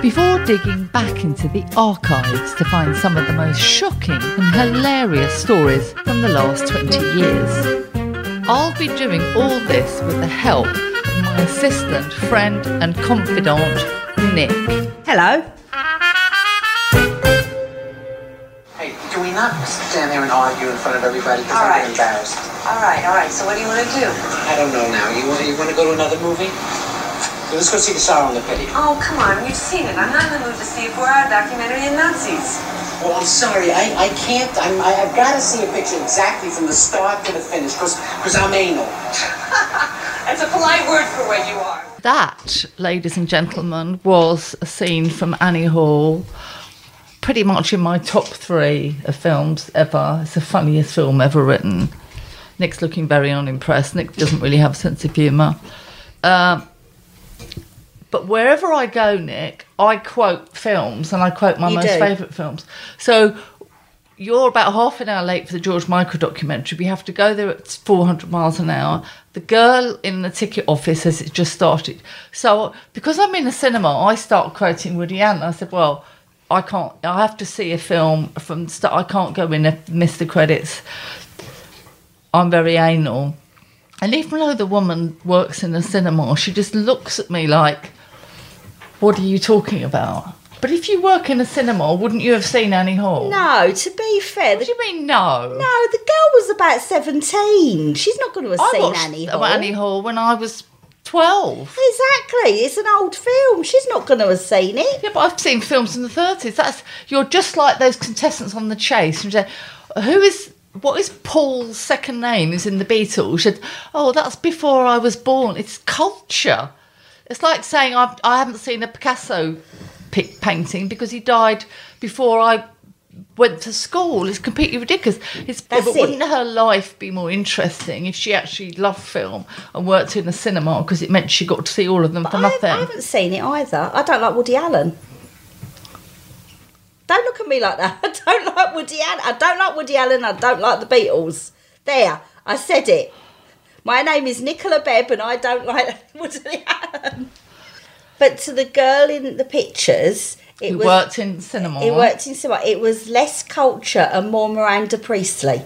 before digging back into the archives to find some of the most shocking and hilarious stories from the last 20 years. I'll be doing all this with the help of my assistant, friend, and confidant, Nick. Hello. Hey, do we not stand there and argue in front of everybody because All I'm right. embarrassed? All right, all right. So what do you want to do? I don't know now. You want you want to go to another movie? So let's go see The Sorrow and the Pity. Oh, come on. you've seen it. I'm not in the mood to see a four-hour documentary on Nazis. Well, I'm sorry. I, I can't. I'm, I, I've got to see a picture exactly from the start to the finish because I'm anal. That's a polite word for what you are. That, ladies and gentlemen, was a scene from Annie Hall. Pretty much in my top three of films ever. It's the funniest film ever written. Nick's looking very unimpressed. Nick doesn't really have a sense of humour. Um, but wherever I go, Nick, I quote films and I quote my You most do? favourite films. So you're about half an hour late for the George Michael documentary. We have to go there at 400 miles an hour. The girl in the ticket office says it's just started. So because I'm in a cinema, I start quoting Woody Allen. I said, well, I can't. I have to see a film from start. I can't go in and miss the credits. I'm very anal. And even though the woman works in a cinema, she just looks at me like, what are you talking about? But if you work in a cinema, wouldn't you have seen Annie Hall? No, to be fair, What do you mean no? no, the girl was about 17. She's not going to have I seen watched Annie uh, Hall. Annie Hall when I was 12. Exactly. It's an old film. She's not going to have seen it. Yeah, but I've seen films in the 30s. That's You're just like those contestants on The Chase. Say, Who is... What is Paul's second name? Is in the Beatles. Said, "Oh, that's before I was born." It's culture. It's like saying I've, I haven't seen a Picasso pic- painting because he died before I went to school. It's completely ridiculous. It's, That's but it. wouldn't her life be more interesting if she actually loved film and worked in a cinema because it meant she got to see all of them for I, nothing? I haven't seen it either. I don't like Woody Allen. Don't look at me like that. I don't like Woody Allen. I don't like Woody Allen. I don't like the Beatles. There, I said it. My name is Nicola Bebb, and I don't like Woody Allen. But to the girl in the pictures, it was worked in cinema. it worked in cinema. It was less culture and more Miranda Priestly.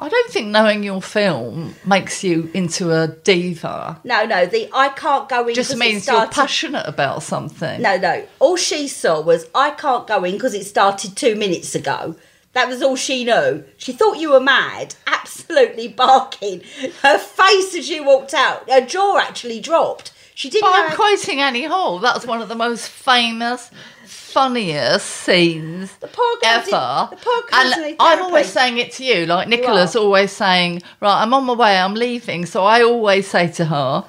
I don't think knowing your film makes you into a diva. No, no, the I can't go in. just means you're passionate about something. No, no. All she saw was I can't go in because it started two minutes ago. That was all she knew. She thought you were mad, absolutely barking. Her face as you walked out, her jaw actually dropped. She didn't But. I'm quoting Annie Hall. That's one of the most famous, funniest scenes The ever. did- the and I'm always saying it to you, like Nicola's are. always saying, right, I'm on my way, I'm leaving. So I always say to her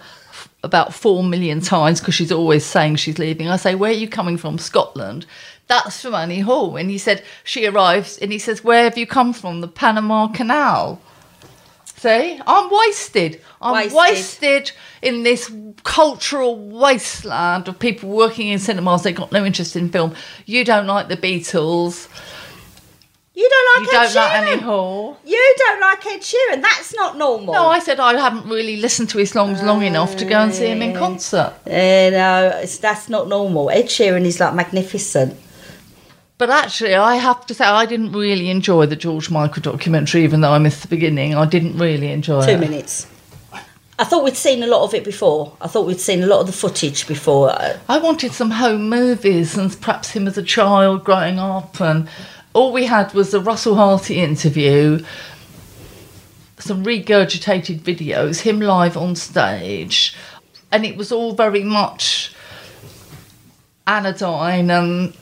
about four million times because she's always saying she's leaving. I say, where are you coming from? Scotland. That's from Annie Hall. And he said, she arrives and he says, where have you come from? The Panama Canal. See, I'm wasted. I'm Wasted. wasted. in this cultural wasteland of people working in cinemas. They got no interest in film. You don't like the Beatles. you don't You like Ed don't like Sheeran. Annie Hall. You don't like Ed Sheeran. That's not normal. No, I said I haven't really listened to his songs long enough to go and see him in concert. Eh, no, it's, that's not normal. Ed Sheeran is like magnificent. But actually, I have to say, I didn't really enjoy the George Michael documentary, even though I missed the beginning. I didn't really enjoy Two it. minutes. I thought we'd seen a lot of it before. I thought we'd seen a lot of the footage before. I wanted some home movies and perhaps him as a child growing up. And all we had was a Russell Harty interview, some regurgitated videos, him live on stage. And it was all very much anodyne and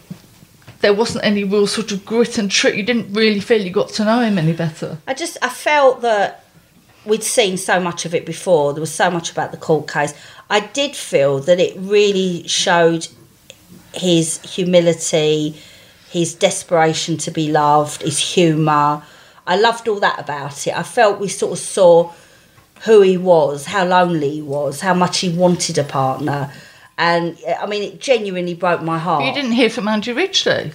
there wasn't any real sort of grit and trick. You didn't really feel you got to know him any better. I just I felt that we'd seen so much of it before. There was so much about the court case. I did feel that it really showed his humility, his desperation to be loved, his humour. I loved all that about it. I felt we sort of saw who he was, how lonely he was, how much he wanted a partner. And I mean, it genuinely broke my heart. You didn't hear from Andrew Ridgeley.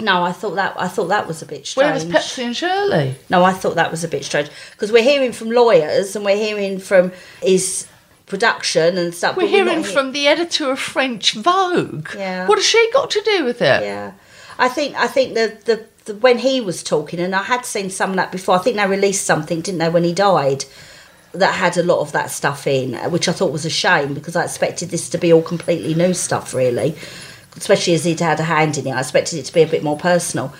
No, I thought that I thought that was a bit strange. Where was Pepsi and Shirley? No, I thought that was a bit strange because we're hearing from lawyers and we're hearing from his production and stuff. We're hearing not from the editor of French Vogue. Yeah. What has she got to do with it? Yeah, I think I think the, the the when he was talking, and I had seen some of that before. I think they released something, didn't they, when he died, that had a lot of that stuff in, uh, which I thought was a shame because I expected this to be all completely new stuff, really. Especially as he'd had a hand in it, I expected it to be a bit more personal.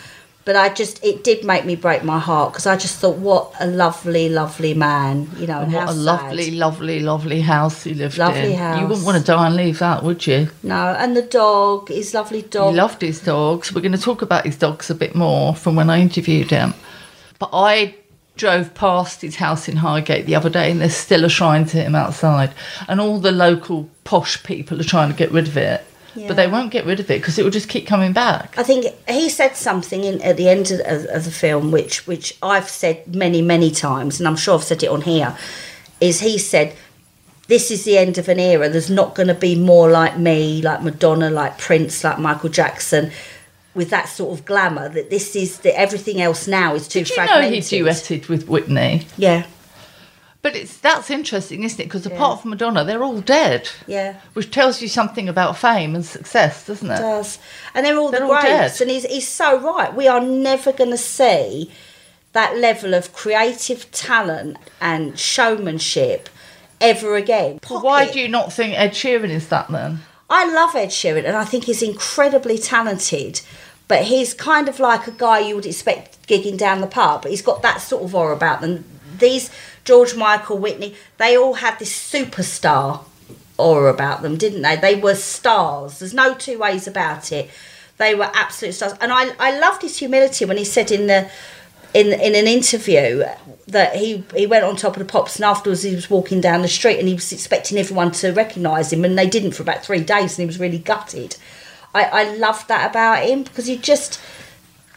But I just, it did make me break my heart because I just thought, what a lovely, lovely man, you know, and What a sad. lovely, lovely, lovely house he lived Lovely in. house. You wouldn't want to die and leave that, would you? No, and the dog, his lovely dog. He loved his dogs. We're going to talk about his dogs a bit more from when I interviewed him. But I drove past his house in Highgate the other day and there's still a shrine to him outside. And all the local posh people are trying to get rid of it. But they won't get rid of it because it will just keep coming back. I think he said something in, at the end of, of, of the film, which which I've said many many times, and I'm sure I've said it on here. Is he said, "This is the end of an era. There's not going to be more like me, like Madonna, like Prince, like Michael Jackson." With that sort of glamour, that this is that everything else now is too Did you know he duetted with Whitney? Yeah, But it's that's interesting, isn't it? Because apart from Madonna, they're all dead. yeah. Which tells you something about fame and success, doesn't it? does. And they're all They're the all greats. dead. And he's, he's so right. We are never going to see that level of creative talent and showmanship ever again. But why do you not think Ed Sheeran is that then? I love Ed Sheeran and I think he's incredibly talented. But he's kind of like a guy you would expect gigging down the pub. But he's got that sort of aura about them. These George Michael, Whitney, they all had this superstar aura about them, didn't they? They were stars. There's no two ways about it. They were absolute stars. And I, I loved his humility when he said in the in in an interview that he he went on top of the pops and afterwards he was walking down the street and he was expecting everyone to recognise him and they didn't for about three days and he was really gutted. I, I loved that about him because he just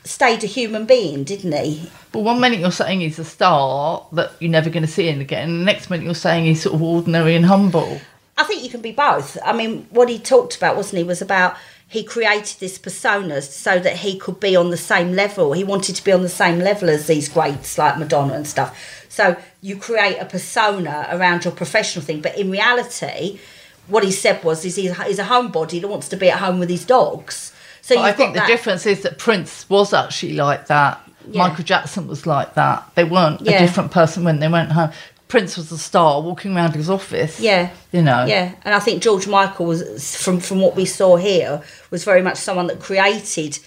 stayed a human being, didn't he? But one minute you're saying he's a star that you're never going to see him again, and the next minute you're saying he's sort of ordinary and humble. I think you can be both. I mean, what he talked about, wasn't he, was about he created this persona so that he could be on the same level. He wanted to be on the same level as these greats like Madonna and stuff. So you create a persona around your professional thing, but in reality, what he said was, is he's, he's a homebody that wants to be at home with his dogs. So I think the that- difference is that Prince was actually like that. Yeah. Michael Jackson was like that. They weren't Yeah. a different person when they went home. Prince was a star walking around his office. Yeah. You know. Yeah, and I think George Michael was from from what we saw here was very much someone that created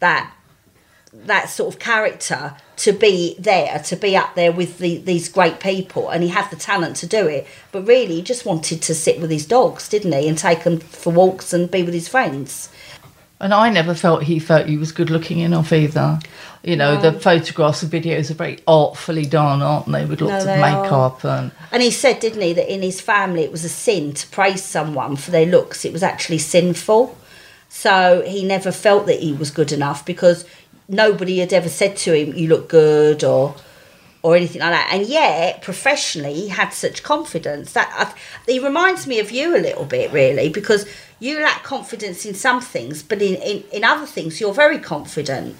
that that sort of character to be there, to be up there with the, these great people, and he had the talent to do it. But really, he just wanted to sit with his dogs, didn't he, and take them for walks and be with his friends. And I never felt he felt he was good looking enough either. You know, the photographs and videos are very artfully done, aren't they? With lots No, of they makeup and And he said, didn't he, that in his family it was a sin to praise someone for their looks. It was actually sinful. So he never felt that he was good enough because nobody had ever said to him, "You look good," or or anything like that. And yet, professionally, he had such confidence that I, he reminds me of you a little bit, really, because you lack confidence in some things, but in in, in other things, you're very confident.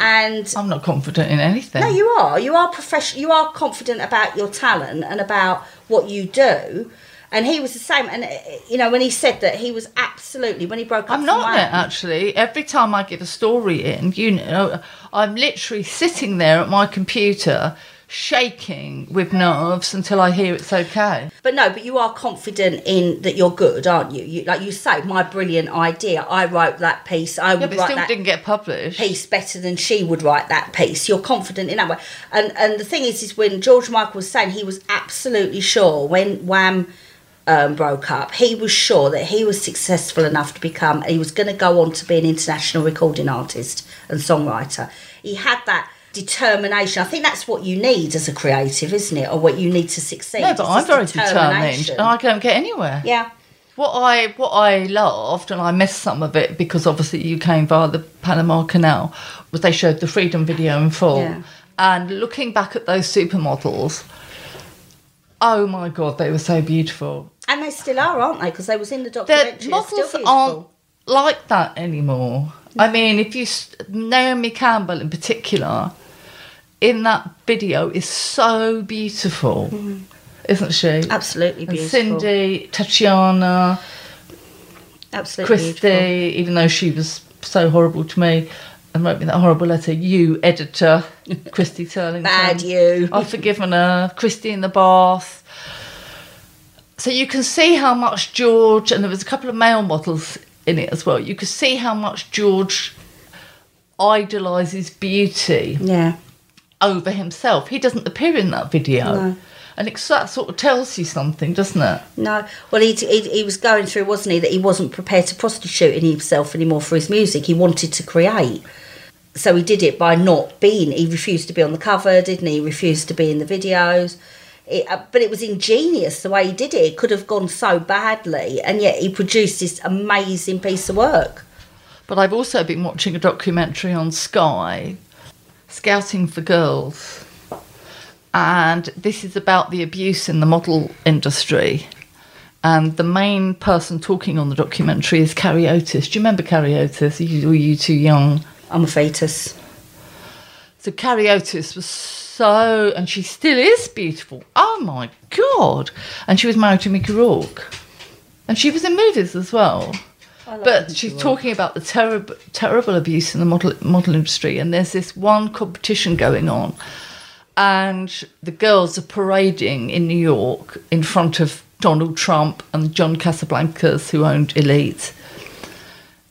And I'm not confident in anything. no, you are. You are professional. You are confident about your talent and about what you do. And he was the same. And uh, you know, when he said that, he was absolutely when he broke up. I'm not it actually. Every time I get a story in, you know, I'm literally sitting there at my computer, shaking with nerves until I hear it's okay. But no, but you are confident in that you're good, aren't you? you like you say, my brilliant idea. I wrote that piece. I Yeah, would write still that didn't get published. piece better than she would write that piece. You're confident in that way. And and the thing is, is when George Michael was saying he was absolutely sure when Wham um, broke up, he was sure that he was successful enough to become. He was going to go on to be an international recording artist and songwriter. He had that determination. I think that's what you need as a creative, isn't it? Or what you need to succeed. no, but I'm very determined, and I don't get anywhere. yeah. What I what I loved, and I missed some of it because obviously you came via the Panama Canal, was they showed the Freedom video in full. Yeah. And looking back at those supermodels, oh my god, they were so beautiful. And they still are, aren't they? Because they was in the The documentary. They're models still aren't like that anymore. I mean, if you Naomi Campbell in particular, in that video is so beautiful, isn't she? Absolutely And Mm. beautiful. Cindy, Tatiana, Absolutely Christy, beautiful. even though she was so horrible to me and wrote me that horrible letter, you editor, Christy Turlington. Bad you. I've forgiven her. Christy in the bath. So you can see how much George, and there was a couple of male models in it as well. You could see how much George idolises beauty Yeah. over himself. He doesn't appear in that video. No. And it, that sort of tells you something, doesn't it? No, well, he, he he was going through, wasn't he, that he wasn't prepared to prostitute himself anymore for his music. He wanted to create, so he did it by not being. He refused to be on the cover, didn't he? He refused to be in the videos. It, uh, but it was ingenious the way he did it. It could have gone so badly, and yet he produced this amazing piece of work. But I've also been watching a documentary on Sky, Scouting for Girls. And this is about the abuse in the model industry. And the main person talking on the documentary is Carrie Otis. Do you remember Carrie Otis? Were you too young? I'm a fetus. So Carrie Otis was so, and she still is beautiful. Oh my God. And she was married to Mickey Rourke. And she was in movies as well. But she's talking about the terrible, terrible abuse in the model model industry, and there's this one competition going on, and the girls are parading in New York in front of Donald Trump and John Casablancas, who owned Elite,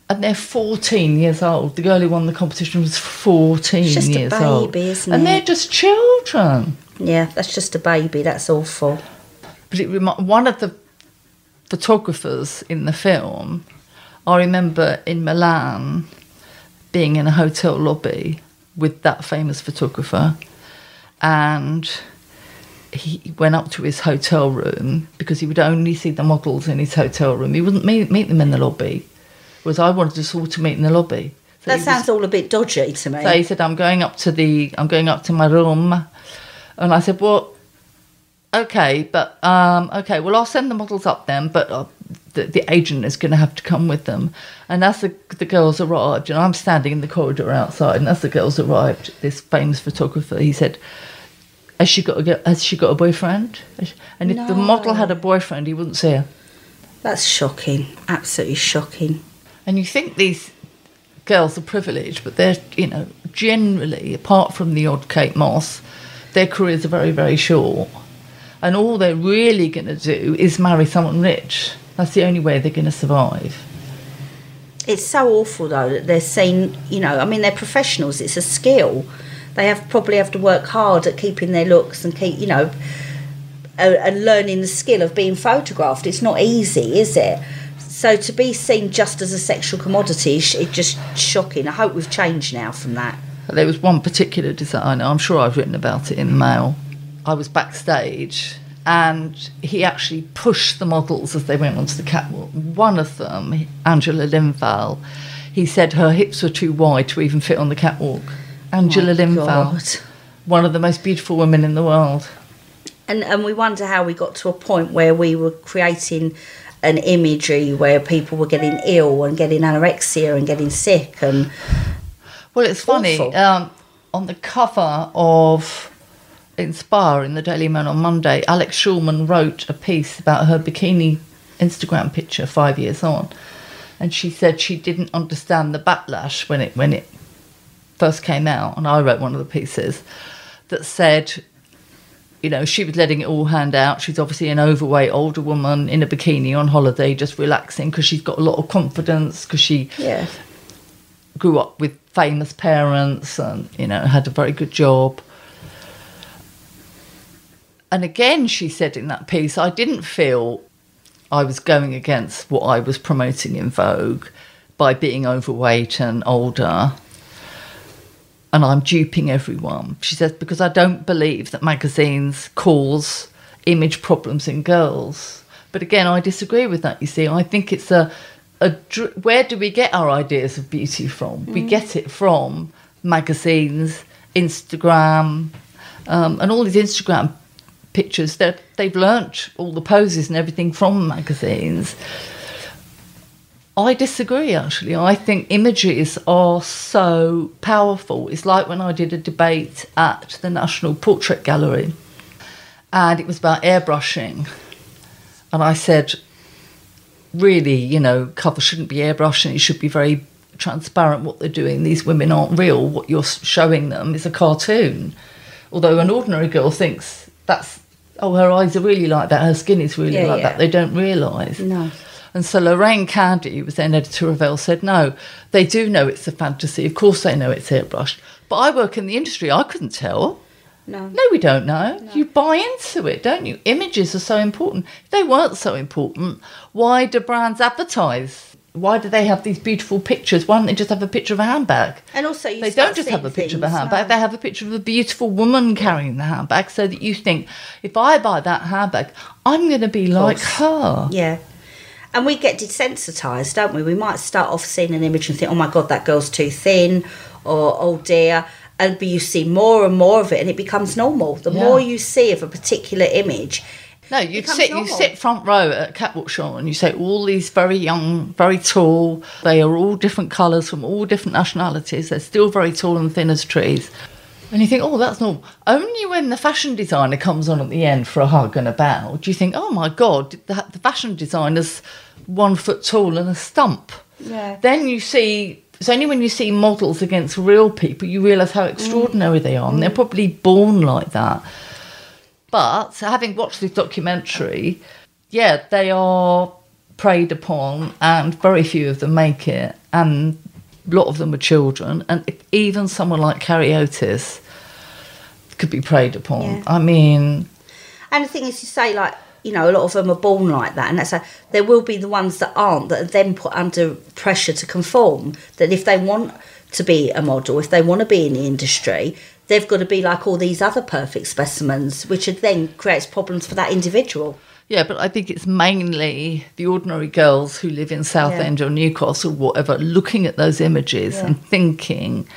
and they're 14 years old. The girl who won the competition was 14 It's just a years old, isn't and it? they're just children. Yeah, that's just a baby. That's awful. But it remi- one of the photographers in the film, I remember in Milan being in a hotel lobby with that famous photographer, and he went up to his hotel room because he would only see the models in his hotel room. He wouldn't meet, meet them in the lobby, whereas I wanted us all to meet in the lobby. So That was- sounds all a bit dodgy to me. so he said, "I'm going up to the, I'm going up to my room," and I said, "Well, okay, but um, okay, well, I'll send the models up then, but uh, the, the agent is going to have to come with them." And as the the girls arrived, and I'm standing in the corridor outside, and as the girls arrived, this famous photographer, he said. Has she got a has she got a boyfriend? And if the model had a boyfriend, he wouldn't see her. That's shocking. Absolutely shocking. And you think these girls are privileged, but they're, you know, generally, apart from the odd Kate Moss, their careers are very, very short. And all they're really going to do is marry someone rich. That's the only way they're going to survive. It's so awful though that they're seen. You know, I mean, they're professionals. It's a skill. They have probably have to work hard at keeping their looks and keep, you know, and, and learning the skill of being photographed. It's not easy, is it? So to be seen just as a sexual commodity, is it's just shocking. I hope we've changed now from that. There was one particular designer, I'm sure I've written about it in the mail. I was backstage and he actually pushed the models as they went onto the catwalk. One of them, Angela Lindvall, he said her hips were too wide to even fit on the catwalk. Angela My Lindvall, one of the most beautiful women in the world. And and we wonder how we got to a point where we were creating an imagery where people were getting ill and getting anorexia and getting sick and Well, it's funny. Um, on the cover of Inspire in the Daily Mail on Monday, Alex Shulman wrote a piece about her bikini Instagram picture five years on, and she said she didn't understand the backlash when it when it first came out. And I wrote one of the pieces that said, you know, she was letting it all hand out. She's obviously an overweight older woman in a bikini on holiday, just relaxing because she's got a lot of confidence because she yeah. grew up with famous parents and you know had a very good job and again she said in that piece i didn't feel i was going against what i was promoting in vogue by being overweight and older and i'm duping everyone she says because i don't believe that magazines cause image problems in girls but again i disagree with that you see i think it's a a dr- where do we get our ideas of beauty from? We get it from magazines Instagram, um, and all these Instagram pictures. They're, they've learnt all the poses and everything from magazines. I disagree, actually. I think images are so powerful. It's like when I did a debate at the National Portrait Gallery, and it was about airbrushing. And I said, really, you know, cover shouldn't be airbrushing, it should be very transparent what they're doing. These women aren't real. What you're showing them is a cartoon. Although an ordinary girl thinks that's, oh, her eyes are really like that, her skin is really Yeah, like yeah. that. They don't realise. No. And so Lorraine Candy, who was then editor of Elle, said, no, they do know it's a fantasy. Of course they know it's airbrushed. But I work in the industry, I couldn't tell. No. No, we don't know. You buy into it, don't you? Images are so important. If they weren't so important, why do brands advertise? Why do they have these beautiful pictures? Why don't they just have a picture of a handbag? And also, you They don't just have a picture of a handbag, no. they have a picture of a beautiful woman carrying the handbag so that you think, if I buy that handbag, I'm going to be like her. Yeah. And we get desensitized, don't we? We might start off seeing an image and think, oh my God, that girl's too thin, or oh dear. And but you see more and more of it, and it becomes normal. The Yeah. more you see of a particular image, No, you sit you sit front row at catwalk show and you say all these very young, very tall. They are all different colours from all different nationalities. They're still very tall and thin as trees. And you think, oh, that's normal. Only when the fashion designer comes on at the end for a hug and a bow do you think, oh my God, the, the fashion designer's one foot tall and a stump. Yeah. Then you see, it's only when you see models against real people you realise how mm. extraordinary they are. And they're mm. probably born like that. But having watched this documentary, yeah, they are preyed upon, and very few of them make it, and lot of them are children, and even someone like Carrie Otis could be preyed upon. Yeah. I mean, And the thing is, you say like you know, a lot of them are born like that, and that's a, there will be the ones that aren't that are then put under pressure to conform. That if they want to be a model, if they want to be in the industry, they've got to be like all these other perfect specimens, which then creates problems for that individual. Yeah, but I think it's mainly the ordinary girls who live in Southend or Newcastle, or whatever, looking at those images Yeah. and thinking.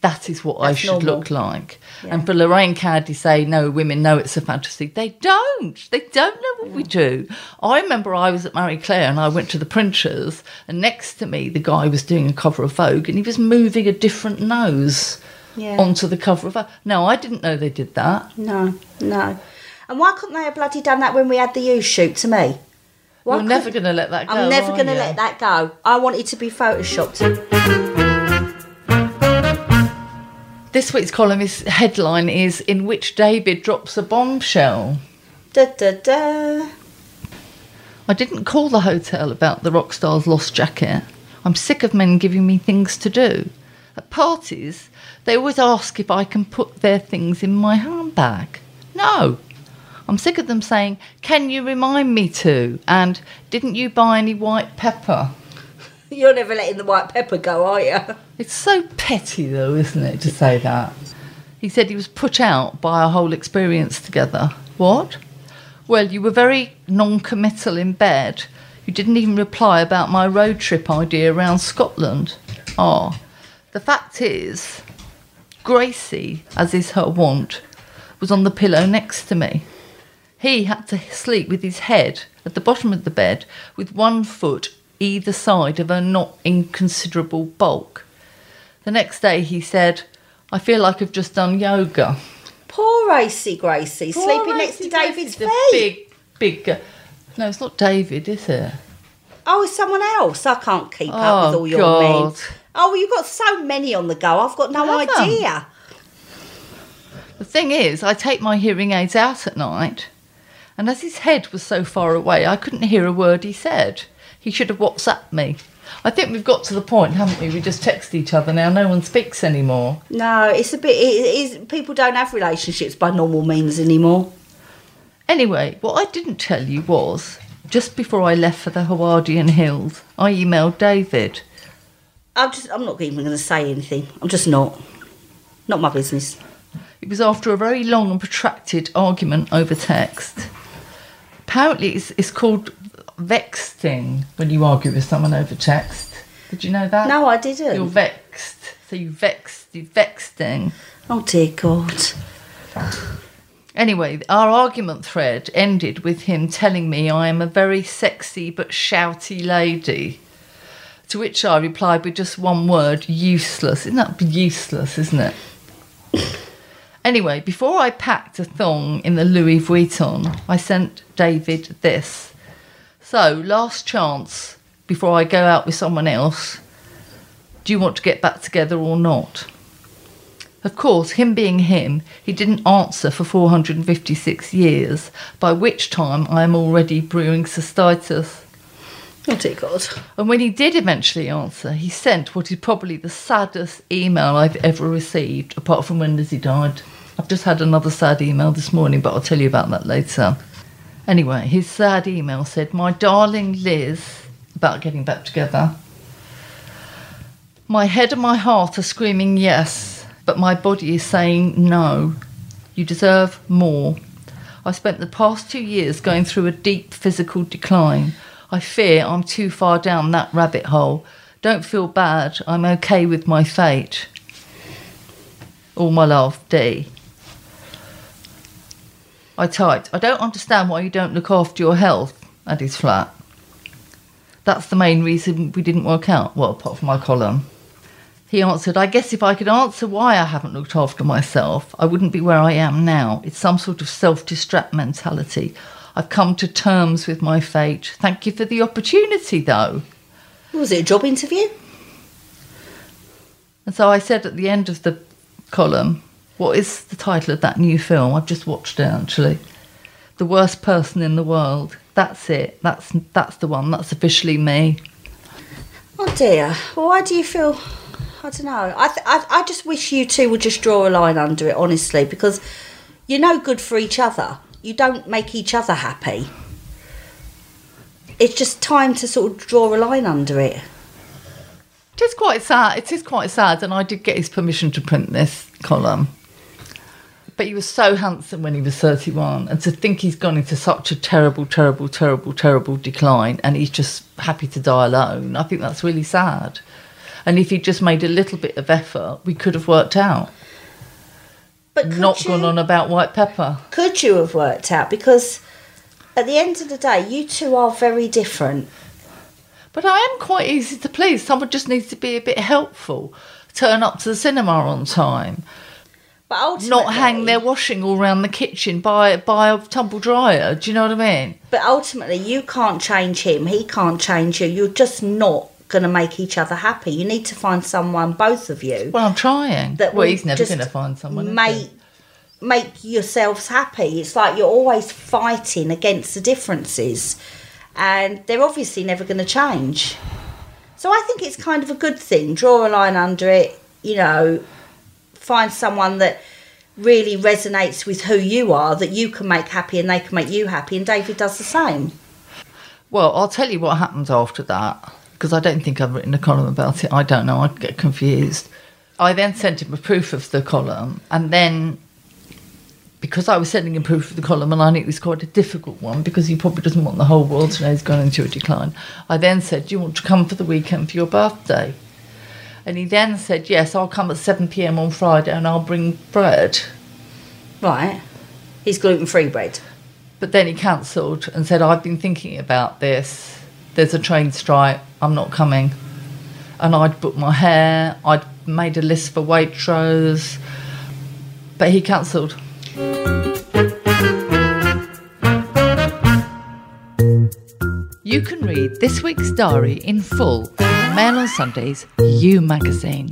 That is what I should normal. look like. Yeah. And for Lorraine Candy say, no, women know it's a fantasy. They don't. They don't know what we do. I remember I was at Marie Claire and I went to the printers, and next to me, the guy was doing a cover of Vogue and he was moving a different nose Yeah. onto the cover of Vogue. No, I didn't know they did that. No, no. And why couldn't they have bloody done that when we had the you shoot to me? Why You're never going to let that go. I'm never going to let that go. I want it to be photoshopped. This week's column is headline is In Which David Drops a Bombshell. Da da da. I didn't call the hotel about the rock star's lost jacket. I'm sick of men giving me things to do. At parties, they always ask if I can put their things in my handbag. No. I'm sick of them saying, Can you remind me to? And didn't you buy any white pepper? You're never letting the white pepper go, are you? It's so petty, though, isn't it, to say that? He said he was put out by our whole experience together. What? Well, you were very non committal in bed. You didn't even reply about my road trip idea around Scotland. Ah, the fact is, Gracie, as is her wont, was on the pillow next to me. He had to sleep with his head at the bottom of the bed with one foot either side of a not inconsiderable bulk. The next day he said, I feel like I've just done yoga. Poor Racy Gracie, sleeping next to David's Gracie's feet. big, big. No, it's not David, is it? Oh, it's someone else. I can't keep up with Oh, all your God. men. Oh, well, you've got so many on the go. I've got no haven't. idea. The thing is, I take my hearing aids out at night, and as his head was so far away, I couldn't hear a word he said. He should have WhatsApped me. I think we've got to the point, haven't we? We just text each other now. No one speaks anymore. No, it's a bit. It is. People don't have relationships by normal means anymore. Anyway, what I didn't tell you was just before I left for the Howardian Hills, I emailed David. I'm just. I'm not even going to say anything. I'm just not. Not my business. It was after a very long and protracted argument over text. Apparently, it's, it's called vexting when you argue with someone over text. Did you know that? No, I didn't. You're vexed. So you vexed, you vexting. Oh dear God. Anyway, our argument thread ended with him telling me I am a very sexy but shouty lady. To which I replied with just one word useless. Isn't that useless, isn't it? Anyway, before I packed a thong in the Louis Vuitton, I sent David this. So, last chance before I go out with someone else. Do you want to get back together or not? Of course, him being him, he didn't answer for 456 years, by which time I am already brewing cystitis. Oh dear God. And when he did eventually answer, he sent what is probably the saddest email I've ever received, apart from when Lizzie died. I've just had another sad email this morning, but I'll tell you about that later. Anyway, his sad email said, My darling Liz, about getting back together. My head and my heart are screaming yes, but my body is saying no. You deserve more. I spent the past two years going through a deep physical decline. I fear I'm too far down that rabbit hole. Don't feel bad. I'm okay with my fate. All my love, D. I typed, I don't understand why you don't look after your health at his flat. That's the main reason we didn't work out. Well, apart from my column. He answered, I guess if I could answer why I haven't looked after myself, I wouldn't be where I am now. It's some sort of self distract mentality. I've come to terms with my fate. Thank you for the opportunity, though. Was it a job interview? And so I said at the end of the column, What is the title of that new film? I've just watched it actually. The Worst Person in the World. That's it. That's that's the one. That's officially me. Oh dear. Well, why do you feel? I don't know. I, th- I I just wish you two would just draw a line under it, honestly, because you're no good for each other. You don't make each other happy. It's just time to sort of draw a line under it. It is quite sad. It is quite sad, and I did get his permission to print this column. But he was so handsome when he was 31, and to think he's gone into such a terrible, terrible, terrible, terrible decline, and he's just happy to die alone, I think that's really sad. And if he'd just made a little bit of effort, we could have worked out. But Not you, gone on about white pepper. could you have worked out? Because at the end of the day, you two are very different. But I am quite easy to please. Someone just needs to be a bit helpful. Turn up to the cinema on time. But Not hang their washing all around the kitchen by by a tumble dryer. Do you know what I mean? But ultimately, you can't change him. He can't change you. You're just not going to make each other happy. You need to find someone, both of you, Well, I'm trying. that well, he's never going to find someone. Make make yourselves happy. It's like you're always fighting against the differences, and they're obviously never going to change. So I think it's kind of a good thing. Draw a line under it. You know, find someone that really resonates with who you are that you can make happy and they can make you happy and David does the same. Well, I'll tell you what happened after that because I don't think I've written a column about it. I don't know. I'd get confused. I then sent him a proof of the column, and then because I was sending him proof of the column, and I knew it was quite a difficult one because he probably doesn't want the whole world to know he's gone into a decline. I then said, "Do you want to come for the weekend for your birthday?" And he then said, "Yes, I'll come at seven pm on Friday, and I'll bring bread." Right. He's gluten free bread. But then he cancelled and said, I've been thinking about this. There's a train strike. I'm not coming. And I'd booked my hair. I'd made a list for Waitrose. But he cancelled. You can read this week's diary in full in Mail on Sundays, You magazine.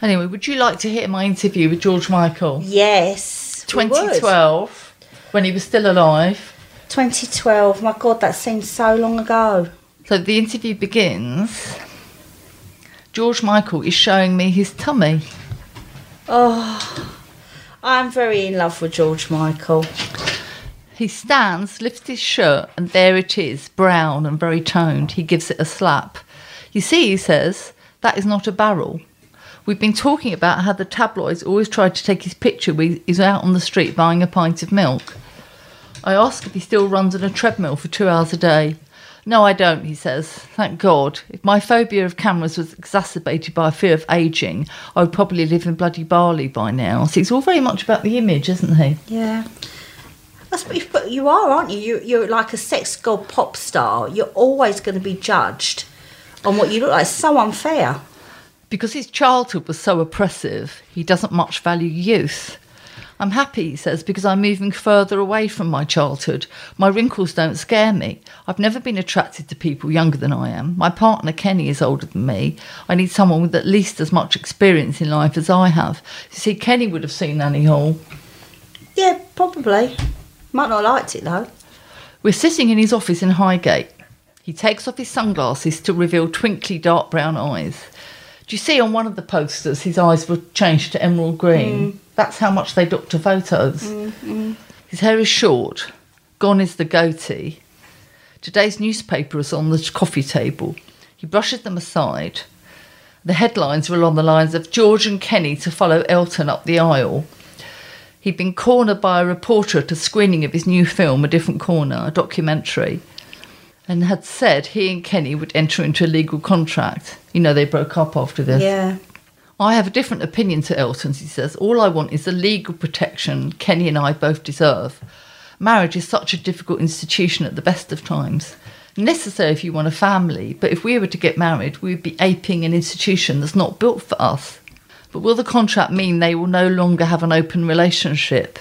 Anyway, would you like to hear my interview with George Michael? Yes. we would. 2012, when he was still alive. 2012. My God, that seems so long ago. So the interview begins. George Michael is showing me his tummy. Oh, I'm very in love with George Michael. He stands, lifts his shirt, and there it is, brown and very toned. He gives it a slap. You see, he says, that is not a barrel. We've been talking about how the tabloids always try to take his picture when he's out on the street buying a pint of milk. I ask if he still runs on a treadmill for two hours a day. No, I don't, he says. Thank God. If my phobia of cameras was exacerbated by a fear of ageing, I would probably live in bloody Bali by now. So it's all very much about the image, isn't he? Yeah. That's what you, but you are, aren't you? you? You're like a sex girl pop star. You're always going to be judged on what you look like. It's so unfair. Because his childhood was so oppressive, he doesn't much value youth. I'm happy, he says, because I'm moving further away from my childhood. My wrinkles don't scare me. I've never been attracted to people younger than I am. My partner, Kenny, is older than me. I need someone with at least as much experience in life as I have. You see, Kenny would have seen Annie Hall. Yeah, probably. Might not have liked it though. We're sitting in his office in Highgate. He takes off his sunglasses to reveal twinkly dark brown eyes. Do you see on one of the posters his eyes were changed to emerald green? Mm. That's how much they doctor photos. Mm, mm. His hair is short. Gone is the goatee. Today's newspaper is on the coffee table. He brushes them aside. The headlines were along the lines of George and Kenny to follow Elton up the aisle. He'd been cornered by a reporter at a screening of his new film, A Different Corner, a documentary, and had said he and Kenny would enter into a legal contract. You know, they broke up after this. Yeah. I have a different opinion to Elton's, he says. All I want is the legal protection Kenny and I both deserve. Marriage is such a difficult institution at the best of times. Necessary if you want a family, but if we were to get married, we would be aping an institution that's not built for us. But will the contract mean they will no longer have an open relationship?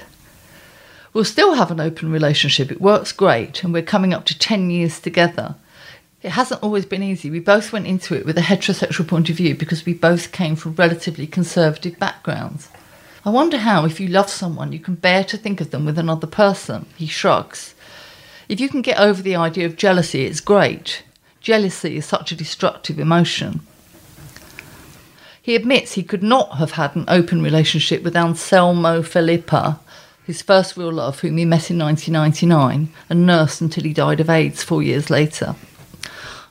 We'll still have an open relationship. It works great, and we're coming up to 10 years together. It hasn't always been easy. We both went into it with a heterosexual point of view because we both came from relatively conservative backgrounds. I wonder how, if you love someone, you can bear to think of them with another person. He shrugs. If you can get over the idea of jealousy, it's great. Jealousy is such a destructive emotion. He admits he could not have had an open relationship with Anselmo Feleppa, his first real love, whom he met in 1999 and nursed until he died of AIDS four years later.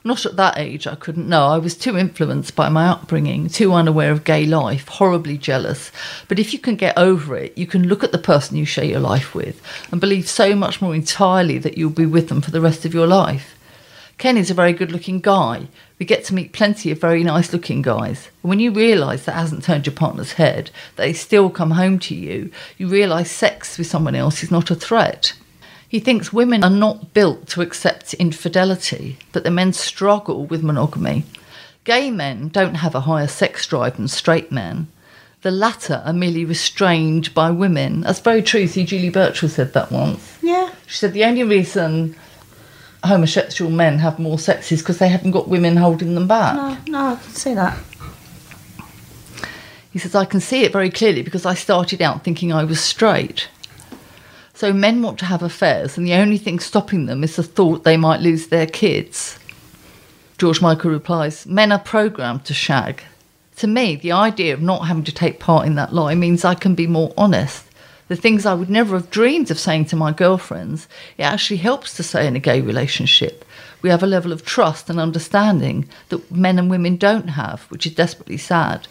Not at that age, I couldn't know. I was too influenced by my upbringing, too unaware of gay life, horribly jealous. But if you can get over it, you can look at the person you share your life with and believe so much more entirely that you'll be with them for the rest of your life. Kenny's a very good looking guy. We get to meet plenty of very nice looking guys. And when you realise that hasn't turned your partner's head, that they still come home to you, you realise sex with someone else is not a threat. He thinks women are not built to accept infidelity, that the men struggle with monogamy. Gay men don't have a higher sex drive than straight men. The latter are merely restrained by women. That's very true. See, Julie Burchill said that once. Yeah. She said the only reason homosexual men have more sex is because they haven't got women holding them back. No, no, I can see that. He says, I can see it very clearly because I started out thinking I was straight. So men want to have affairs, and the only thing stopping them is the thought they might lose their kids. George Michael replies, Men are programmed to shag. To me, the idea of not having to take part in that lie means I can be more honest. The things I would never have dreamed of saying to my girlfriends, it actually helps to say in a gay relationship. We have a level of trust and understanding that men and women don't have, which is desperately sad.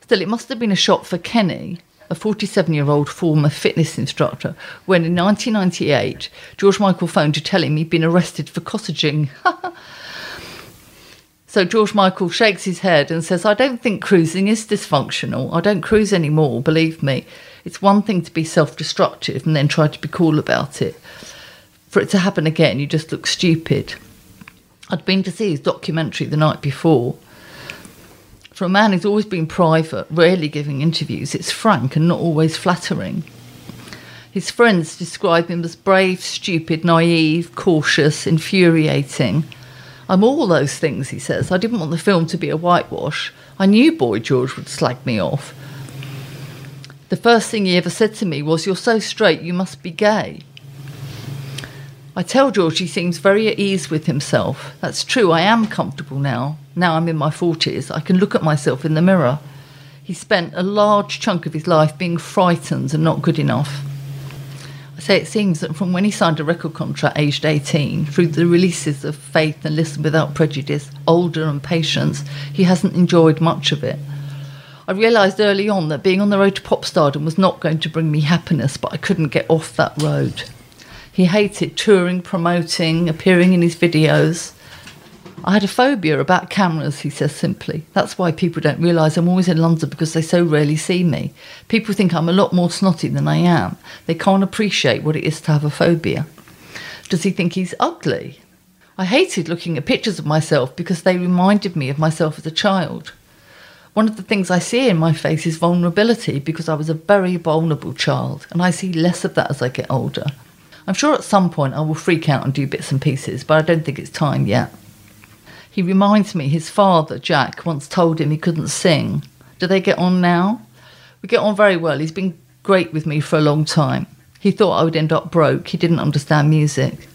Still, it must have been a shock for Kenny, a 47 year old former fitness instructor, when in 1998 George Michael phoned to tell him he'd been arrested for cottaging. so George Michael shakes his head and says, I don't think cruising is dysfunctional. I don't cruise anymore, believe me. It's one thing to be self destructive and then try to be cool about it. For it to happen again, you just look stupid. I'd been to see his documentary the night before. For a man who's always been private, rarely giving interviews, it's frank and not always flattering. His friends describe him as brave, stupid, naive, cautious, infuriating. I'm all those things, he says. I didn't want the film to be a whitewash. I knew Boy George would slag me off. The first thing he ever said to me was, You're so straight, you must be gay. I tell George he seems very at ease with himself. That's true, I am comfortable now. Now I'm in my 40s, I can look at myself in the mirror. He spent a large chunk of his life being frightened and not good enough. I say it seems that from when he signed a record contract aged 18 through the releases of Faith and Listen Without Prejudice, Older and Patience, he hasn't enjoyed much of it. I realised early on that being on the road to pop stardom was not going to bring me happiness, but I couldn't get off that road. He hated touring, promoting, appearing in his videos. I had a phobia about cameras, he says simply. That's why people don't realise I'm always in London because they so rarely see me. People think I'm a lot more snotty than I am. They can't appreciate what it is to have a phobia. Does he think he's ugly? I hated looking at pictures of myself because they reminded me of myself as a child. One of the things I see in my face is vulnerability because I was a very vulnerable child, and I see less of that as I get older. I'm sure at some point I will freak out and do bits and pieces, but I don't think it's time yet. He reminds me his father, Jack, once told him he couldn't sing. Do they get on now? We get on very well. He's been great with me for a long time. He thought I would end up broke. He didn't understand music.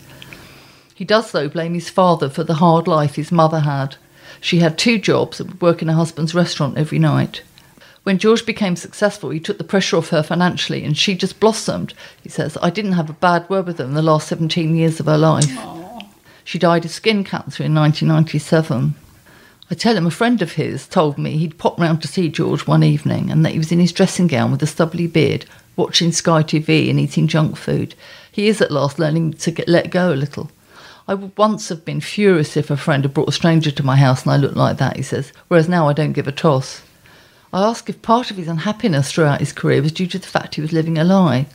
He does, though, blame his father for the hard life his mother had. She had two jobs and would work in her husband's restaurant every night. When George became successful, he took the pressure off her financially and she just blossomed. He says, I didn't have a bad word with her in the last 17 years of her life. She died of skin cancer in 1997. I tell him a friend of his told me he'd popped round to see George one evening and that he was in his dressing gown with a stubbly beard, watching Sky TV and eating junk food. He is at last learning to get let go a little. I would once have been furious if a friend had brought a stranger to my house and I looked like that, he says, whereas now I don't give a toss. I ask if part of his unhappiness throughout his career was due to the fact he was living a lie,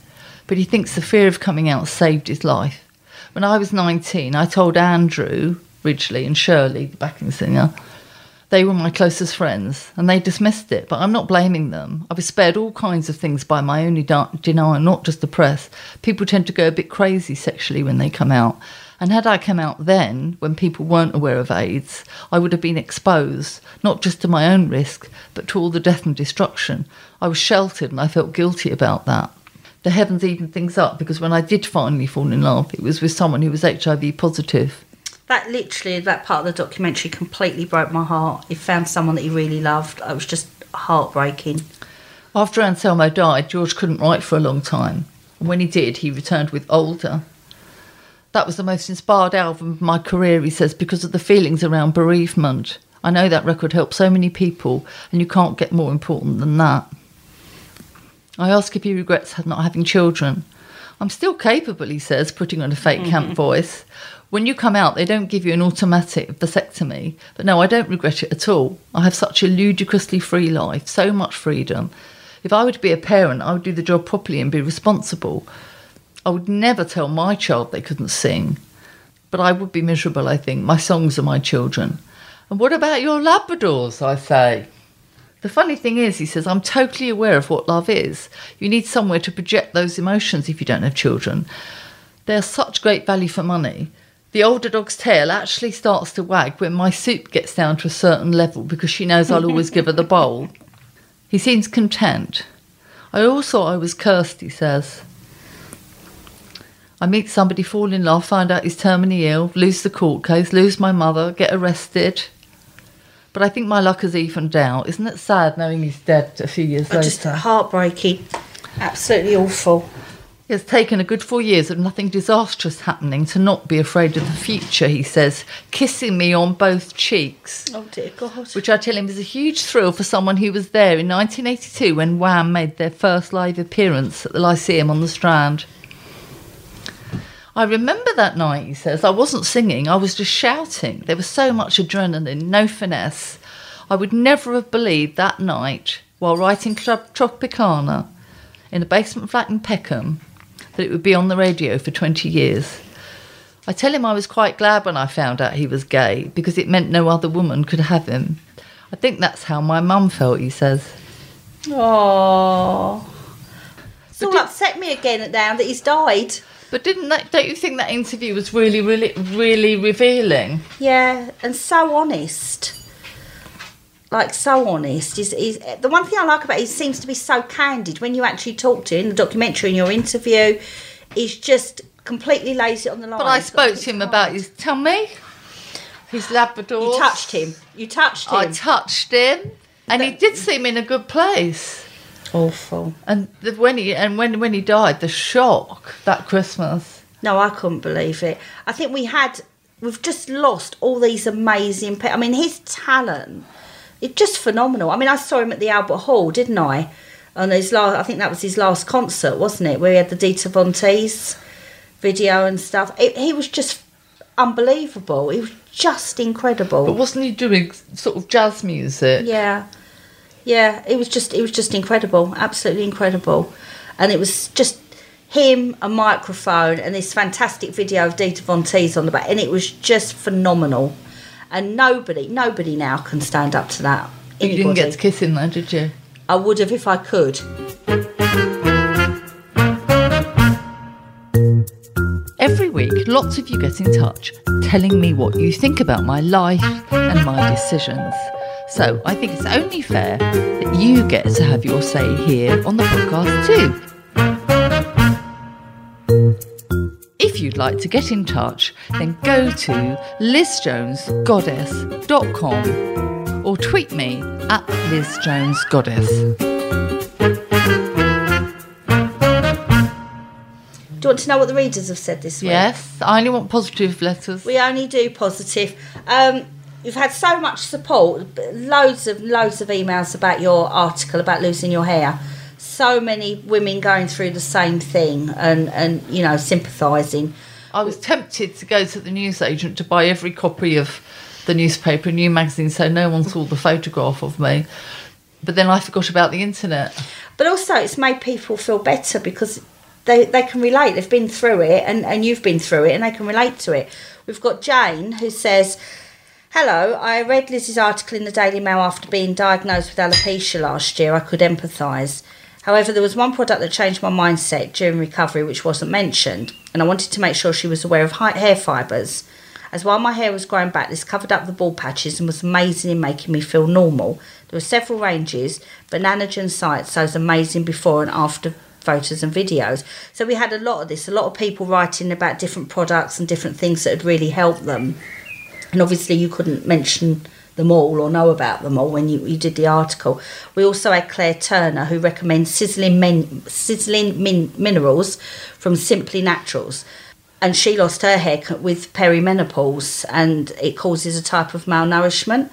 but he thinks the fear of coming out saved his life. When I was 19, I told Andrew Ridgeley and Shirley, the backing singer, they were my closest friends and they dismissed it, but I'm not blaming them. I was spared all kinds of things by my only denial, not just the press. People tend to go a bit crazy sexually when they come out. And had I come out then, when people weren't aware of AIDS, I would have been exposed, not just to my own risk, but to all the death and destruction. I was sheltered and I felt guilty about that. The heavens evened things up because when I did finally fall in love, it was with someone who was HIV positive. That literally, that part of the documentary completely broke my heart. He found someone that he really loved. It was just heartbreaking. After Anselmo died, George couldn't write for a long time. And when he did, he returned with Older. That was the most inspired album of my career, he says, because of the feelings around bereavement. I know that record helped so many people, and you can't get more important than that. I ask if he regrets not having children. I'm still capable, he says, putting on a fake camp mm-hmm. voice. When you come out, they don't give you an automatic vasectomy. But no, I don't regret it at all. I have such a ludicrously free life, so much freedom. If I were to be a parent, I would do the job properly and be responsible. I would never tell my child they couldn't sing. But I would be miserable, I think. My songs are my children. And what about your Labradors, I say? The funny thing is, he says, I'm totally aware of what love is. You need somewhere to project those emotions if you don't have children. They're such great value for money. The older dog's tail actually starts to wag when my soup gets down to a certain level because she knows I'll always give her the bowl. He seems content. I thought I was cursed, he says. I meet somebody, fall in love, find out he's terminally ill, lose the court case, lose my mother, get arrested. But I think my luck has evened out. Isn't it sad knowing he's dead a few years later? Just heartbreaking. Absolutely awful. It's taken a good four years of nothing disastrous happening to not be afraid of the future, he says, kissing me on both cheeks. Oh dear God. Which I tell him is a huge thrill for someone who was there in 1982 when Wham made their first live appearance at the Lyceum on the Strand. I remember that night, he says. I wasn't singing, I was just shouting. There was so much adrenaline, no finesse. I would never have believed that night, while writing Club Tropicana in a basement flat in Peckham, that it would be on the radio for 20 years. I tell him I was quite glad when I found out he was gay because it meant no other woman could have him. I think that's how my mum felt, he says. Oh. It's all did- upset me again now that he's died. But didn't that, don't you think that interview was really, really, really revealing? Yeah, and so honest. Like so honest. He's, he's the one thing I like about him, he seems to be so candid when you actually talk to him in the documentary in your interview. He's just completely lays it on the line. But I spoke to him about his tummy, his Labrador. You touched him. You touched him. I touched him, and he did seem in a good place. Awful. And the, when he and when when he died, the shock that Christmas. No, I couldn't believe it. I think we had, we've just lost all these amazing. I mean, his talent, it's just phenomenal. I mean, I saw him at the Albert Hall, didn't I? On his last, I think that was his last concert, wasn't it? Where he had the Dita Von Teese video and stuff. It, he was just unbelievable. He was just incredible. But wasn't he doing sort of jazz music? Yeah, yeah. It was just it was just incredible, absolutely incredible, and it was just him, a microphone, and this fantastic video of Dita Von Teese on the back, and it was just phenomenal. And nobody, nobody now can stand up to that. You didn't get to kiss him though, did you? I would have if I could. Every week, lots of you get in touch telling me what you think about my life and my decisions. So I think it's only fair that you get to have your say here on the podcast too. If you'd like to get in touch, then go to lizjonesgoddess.com or tweet me at lizjonesgoddess. Do you want to know what the readers have said this week? Yes, I only want positive letters. We only do positive. Um, you've had so much support, loads of loads of emails about your article about losing your hair. So many women going through the same thing and and you know sympathising. I was tempted to go to the newsagent to buy every copy of the newspaper and new magazine so no one saw the photograph of me. But then I forgot about the internet. But also, it's made people feel better because they, they can relate. They've been through it, and, and you've been through it, and they can relate to it. We've got Jane who says, Hello, I read Liz's article in the Daily Mail after being diagnosed with alopecia last year. I could empathise. However, there was one product that changed my mindset during recovery which wasn't mentioned, and I wanted to make sure she was aware of hair fibres. As while my hair was growing back, this covered up the bald patches and was amazing in making me feel normal. There were several ranges, but Nanogen Sites shows amazing before and after photos and videos. So we had a lot of this, a lot of people writing about different products and different things that had really helped them. And obviously, you couldn't mention them all or know about them all when you, you did the article. We also had Claire Turner, who recommends sizzling, min, sizzling min, minerals from Simply Naturals. And she lost her hair with perimenopause, and it causes a type of malnourishment.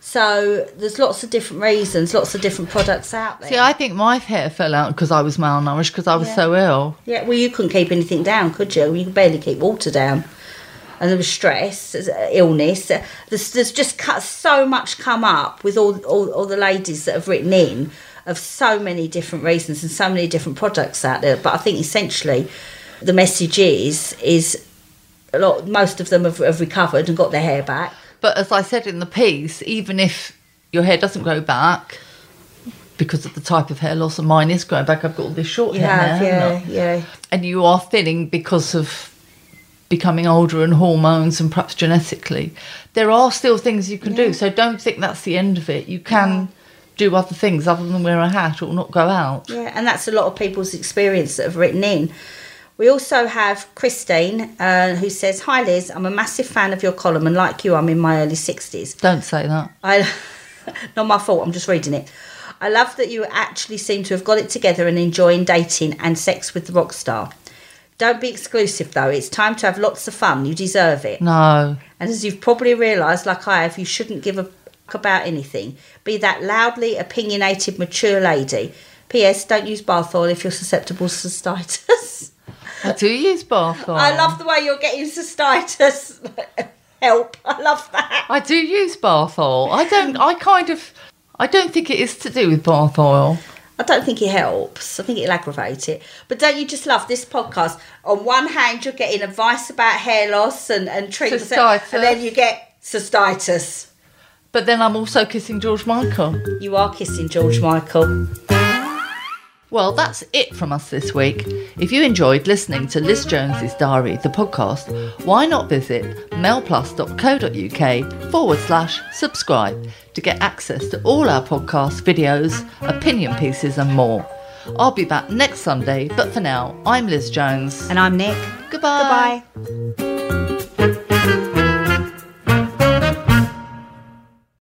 So there's lots of different reasons, lots of different products out there. See, I think my hair fell out because I was malnourished because I was Yeah. so ill. Yeah, well, you couldn't keep anything down, could you? You could barely keep water down. And there was stress, illness. There's, there's just cut, so much come up with all, all, all the ladies that have written in of so many different reasons and so many different products out there. But I think essentially the message is is a lot. Most of them have, have recovered and got their hair back. But as I said in the piece, even if your hair doesn't grow back because of the type of hair loss, and mine is growing back, I've got all this short hair now, yeah, yeah. and you are thinning because of becoming older and hormones and perhaps genetically, there are still things you can do. So don't think that's the end of it. You can do other things other than wear a hat or not go out. Yeah, and that's a lot of people's experience that have written in. We also have Christine, uh, who says, "Hi Liz, I'm a massive fan of your column, and like you, I'm in my early 60s. Don't say that. I, not my fault. I'm just reading it. I love that you actually seem to have got it together and enjoying dating and sex with the rock star. Don't be exclusive though. It's time to have lots of fun. You deserve it. No. And as you've probably realised, like I have, you shouldn't give a fuck about anything. Be that loudly opinionated, mature lady. P.S. Don't use bath oil if you're susceptible to cystitis. I do use bath oil. I love the way you're getting cystitis. Help! I love that. I do use bath oil. I don't. I kind of. I don't think it is to do with bath oil. I don't think it helps. I think it'll aggravate it. But don't you just love this podcast? On one hand, you're getting advice about hair loss and, and treatments, Cystitis. and then you get cystitis. But then I'm also kissing George Michael. You are kissing George Michael. Well, that's it from us this week. If you enjoyed listening to Liz Jones's Diary, the podcast, why not visit mailplus.co.uk forward slash subscribe to get access to all our podcasts, videos, opinion pieces, and more. I'll be back next Sunday, but for now, I'm Liz Jones. And I'm Nick. Goodbye. Goodbye.